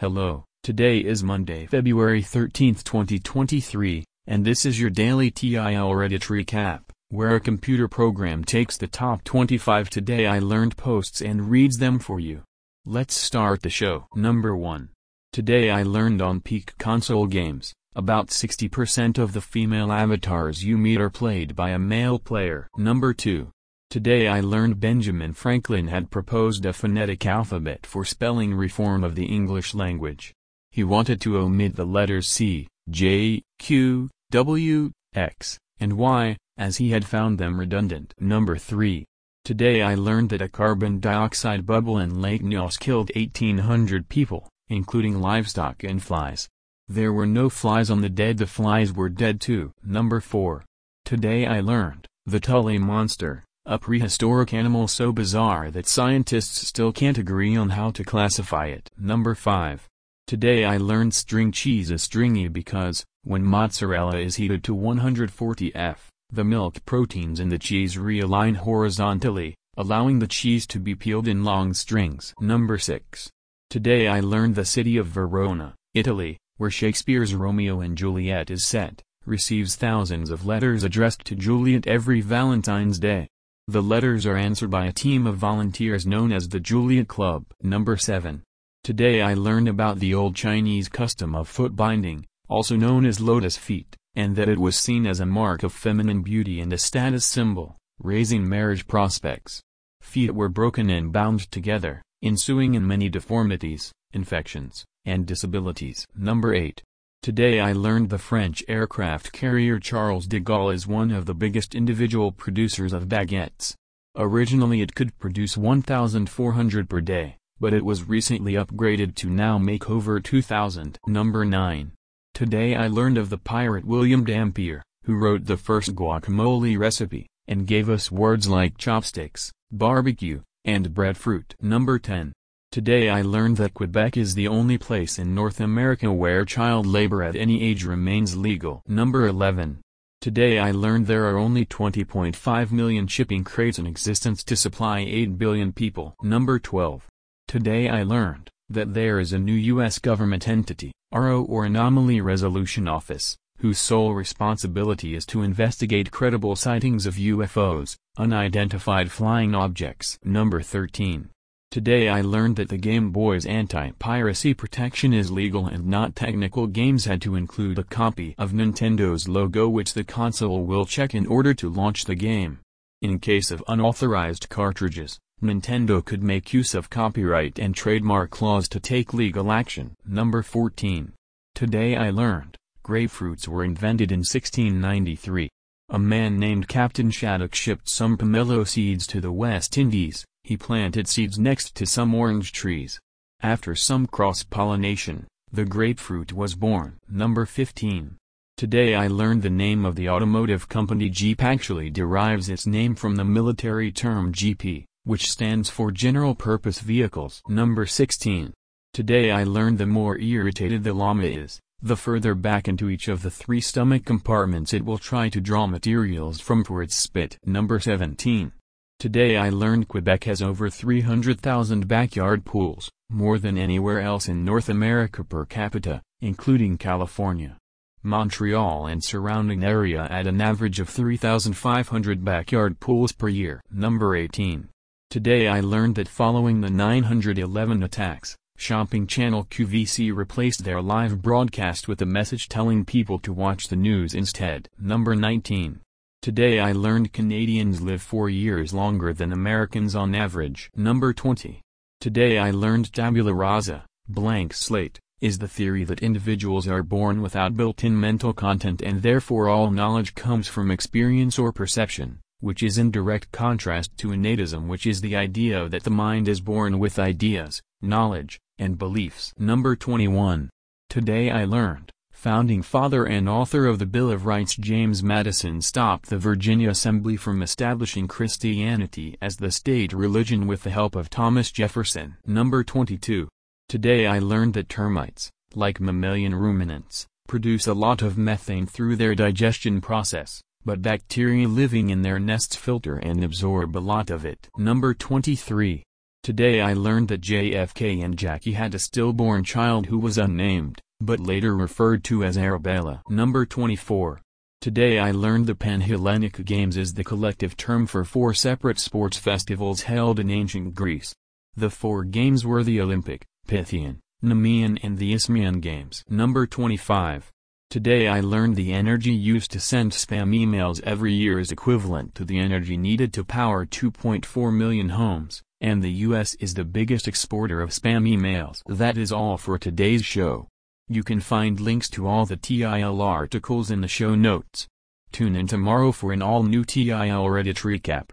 Hello, today is Monday, February 13, 2023, and this is your daily TIL Reddit recap, where a computer program takes the top 25 Today I Learned posts and reads them for you. Let's start the show. Number 1. Today I learned on peak console games, about 60% of the female avatars you meet are played by a male player. Number 2. Today I learned Benjamin Franklin had proposed a phonetic alphabet for spelling reform of the English language. He wanted to omit the letters C, J, Q, W, X, and Y, as he had found them redundant. Number 3. Today I learned that a carbon dioxide bubble in Lake Nyos killed 1800 people, including livestock and flies. There were no flies on the dead the flies were dead too. Number 4. Today I learned, the Tully monster, a prehistoric animal so bizarre that scientists still can't agree on how to classify it. Number 5. Today I learned string cheese is stringy because, when mozzarella is heated to 140 F, the milk proteins in the cheese realign horizontally, allowing the cheese to be peeled in long strings. Number 6. Today I learned the city of Verona, Italy, where Shakespeare's Romeo and Juliet is set, receives thousands of letters addressed to Juliet every Valentine's Day. The letters are answered by a team of volunteers known as the Juliet Club. Number 7. Today I learned about the old Chinese custom of foot binding, also known as lotus feet, and that it was seen as a mark of feminine beauty and a status symbol, raising marriage prospects. Feet were broken and bound together, ensuing in many deformities, infections, and disabilities. Number 8. Today I learned the French aircraft carrier Charles de Gaulle is one of the biggest individual producers of baguettes. Originally it could produce 1,400 per day, but it was recently upgraded to now make over 2,000. Number 9. Today I learned of the pirate William Dampier, who wrote the first guacamole recipe, and gave us words like chopsticks, barbecue, and breadfruit. Number 10. Today I learned that Quebec is the only place in North America where child labor at any age remains legal. Number 11. Today I learned there are only 20.5 million shipping crates in existence to supply 8 billion people. Number 12. Today I learned that there is a new U.S. government entity, RO or Anomaly Resolution Office, whose sole responsibility is to investigate credible sightings of UFOs, unidentified flying objects. Number 13. Today I learned that the Game Boy's anti-piracy protection is legal and not technical games had to include a copy of Nintendo's logo which the console will check in order to launch the game. In case of unauthorized cartridges, Nintendo could make use of copyright and trademark laws to take legal action. Number 14. Today I learned, grapefruits were invented in 1693. A man named Captain Shaddock shipped some pomelo seeds to the West Indies, he planted seeds next to some orange trees. After some cross-pollination, the grapefruit was born. Number 15. Today I learned the name of the automotive company Jeep actually derives its name from the military term GP, which stands for General Purpose Vehicles. Number 16. Today I learned the more irritated the llama is, the further back into each of the three stomach compartments it will try to draw materials from for its spit. Number 17. Today I learned Quebec has over 300,000 backyard pools, more than anywhere else in North America per capita, including California. Montreal and surrounding area add an average of 3,500 backyard pools per year. Number 18. Today I learned that following the 911 attacks, Shopping Channel QVC replaced their live broadcast with a message telling people to watch the news instead. Number 19. Today I learned Canadians live 4 years longer than Americans on average. Number 20. Today I learned tabula rasa, blank slate, is the theory that individuals are born without built-in mental content and therefore all knowledge comes from experience or perception, which is in direct contrast to innatism which is the idea that the mind is born with ideas, knowledge, and beliefs. Number 21. Today I learned founding father and author of the Bill of Rights James Madison stopped the Virginia Assembly from establishing Christianity as the state religion with the help of Thomas Jefferson. Number 22. Today I learned that termites, like mammalian ruminants, produce a lot of methane through their digestion process, but bacteria living in their nests filter and absorb a lot of it. Number 23. Today I learned that JFK and Jackie had a stillborn child who was unnamed, but later referred to as Arabella. Number 24. Today I learned the Panhellenic Games is the collective term for four separate sports festivals held in ancient Greece. The four games were the Olympic, Pythian, Nemean and the Isthmian Games. Number 25. Today I learned the energy used to send spam emails every year is equivalent to the energy needed to power 2.4 million homes, and the US is the biggest exporter of spam emails. That is all for today's show. You can find links to all the TIL articles in the show notes. Tune in tomorrow for an all-new TIL Reddit recap.